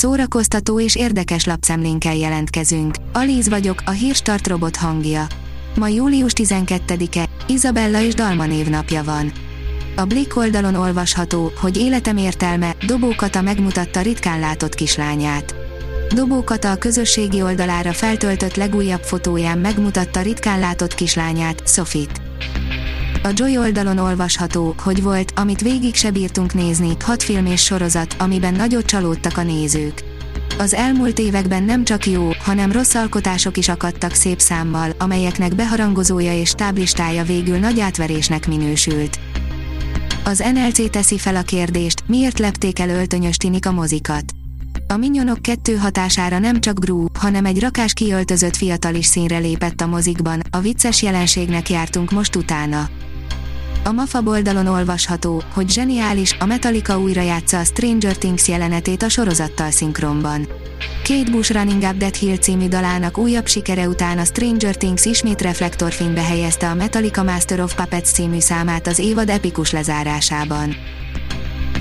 szórakoztató és érdekes lapszemlénkkel jelentkezünk. Alíz vagyok, a hírstart robot hangja. Ma július 12-e, Izabella és Dalma névnapja van. A Blick oldalon olvasható, hogy életem értelme, Dobókata megmutatta ritkán látott kislányát. Dobókata a közösségi oldalára feltöltött legújabb fotóján megmutatta ritkán látott kislányát, Sofit. A Joy oldalon olvasható, hogy volt, amit végig se bírtunk nézni, hat film és sorozat, amiben nagyot csalódtak a nézők. Az elmúlt években nem csak jó, hanem rossz alkotások is akadtak szép számmal, amelyeknek beharangozója és táblistája végül nagy átverésnek minősült. Az NLC teszi fel a kérdést, miért lepték el öltönyös tinik a mozikat. A Minyonok kettő hatására nem csak Gru, hanem egy rakás kiöltözött fiatal is színre lépett a mozikban, a vicces jelenségnek jártunk most utána. A MAFA oldalon olvasható, hogy zseniális, a Metallica újra játsza a Stranger Things jelenetét a sorozattal szinkronban. Kate Bush Running Up That Hill című dalának újabb sikere után a Stranger Things ismét reflektorfénybe helyezte a Metallica Master of Puppets című számát az évad epikus lezárásában.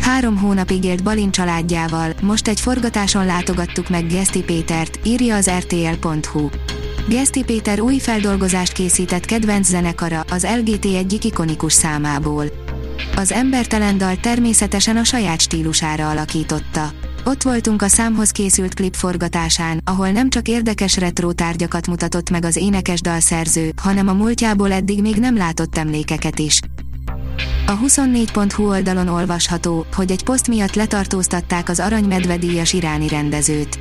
Három hónapig élt Balin családjával, most egy forgatáson látogattuk meg Geszti Pétert, írja az rtl.hu. Geszti Péter új feldolgozást készített kedvenc zenekara, az LGT egyik ikonikus számából. Az embertelen dal természetesen a saját stílusára alakította. Ott voltunk a számhoz készült klip forgatásán, ahol nem csak érdekes retro tárgyakat mutatott meg az énekes dalszerző, hanem a múltjából eddig még nem látott emlékeket is. A 24.hu oldalon olvasható, hogy egy poszt miatt letartóztatták az Arany Medve díjas iráni rendezőt.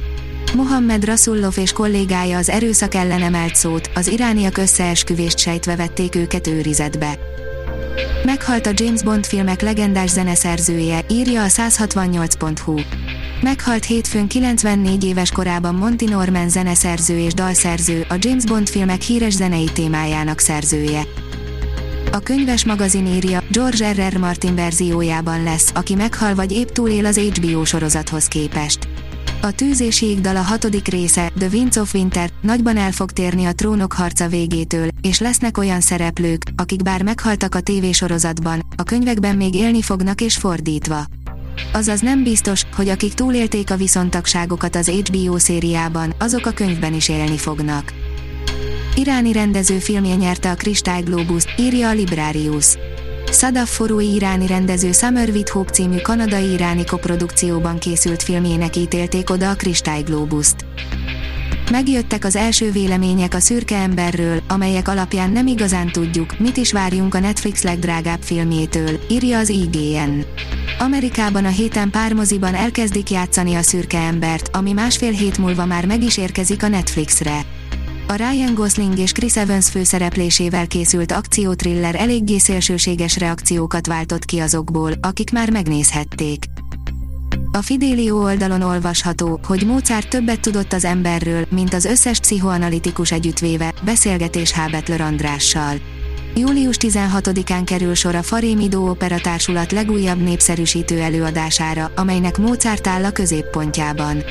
Mohammed Rasullov és kollégája az erőszak ellen emelt szót, az irániak összeesküvést sejtve vették őket őrizetbe. Meghalt a James Bond filmek legendás zeneszerzője, írja a 168.hu. Meghalt hétfőn 94 éves korában Monty Norman zeneszerző és dalszerző, a James Bond filmek híres zenei témájának szerzője. A könyves magazin írja, George R. R. Martin verziójában lesz, aki meghal vagy épp túlél az HBO sorozathoz képest. A Tűz és Jégdal a hatodik része, The Winds of Winter, nagyban el fog térni a trónok harca végétől, és lesznek olyan szereplők, akik bár meghaltak a tévésorozatban, a könyvekben még élni fognak és fordítva. Azaz nem biztos, hogy akik túlélték a viszontagságokat az HBO szériában, azok a könyvben is élni fognak. Iráni rendező filmje nyerte a Kristály Globus, írja a Librarius. Sadaf Forui iráni rendező Summer with Hope című kanadai-iráni koprodukcióban készült filmjének ítélték oda a Kristály Globust. Megjöttek az első vélemények a szürke emberről, amelyek alapján nem igazán tudjuk, mit is várjunk a Netflix legdrágább filmjétől, írja az IGN. Amerikában a héten pár moziban elkezdik játszani a szürke embert, ami másfél hét múlva már meg is érkezik a Netflixre. A Ryan Gosling és Chris Evans főszereplésével készült akciótriller eléggé szélsőséges reakciókat váltott ki azokból, akik már megnézhették. A Fidelio oldalon olvasható, hogy Mozart többet tudott az emberről, mint az összes pszichoanalitikus együttvéve, beszélgetés Hábetler Andrással. Július 16-án kerül sor a Farémidó Opera Társulat legújabb népszerűsítő előadására, amelynek Mozart áll a középpontjában.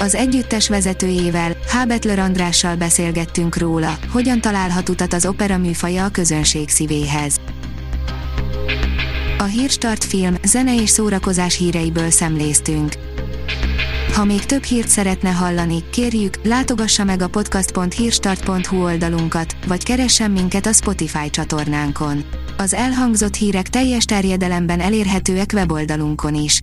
Az együttes vezetőjével, Hábetler Andrással beszélgettünk róla, hogyan találhat utat az opera műfaja a közönség szívéhez. A Hírstart film, zene és szórakozás híreiből szemléztünk. Ha még több hírt szeretne hallani, kérjük, látogassa meg a podcast.hírstart.hu oldalunkat, vagy keressen minket a Spotify csatornánkon. Az elhangzott hírek teljes terjedelemben elérhetőek weboldalunkon is.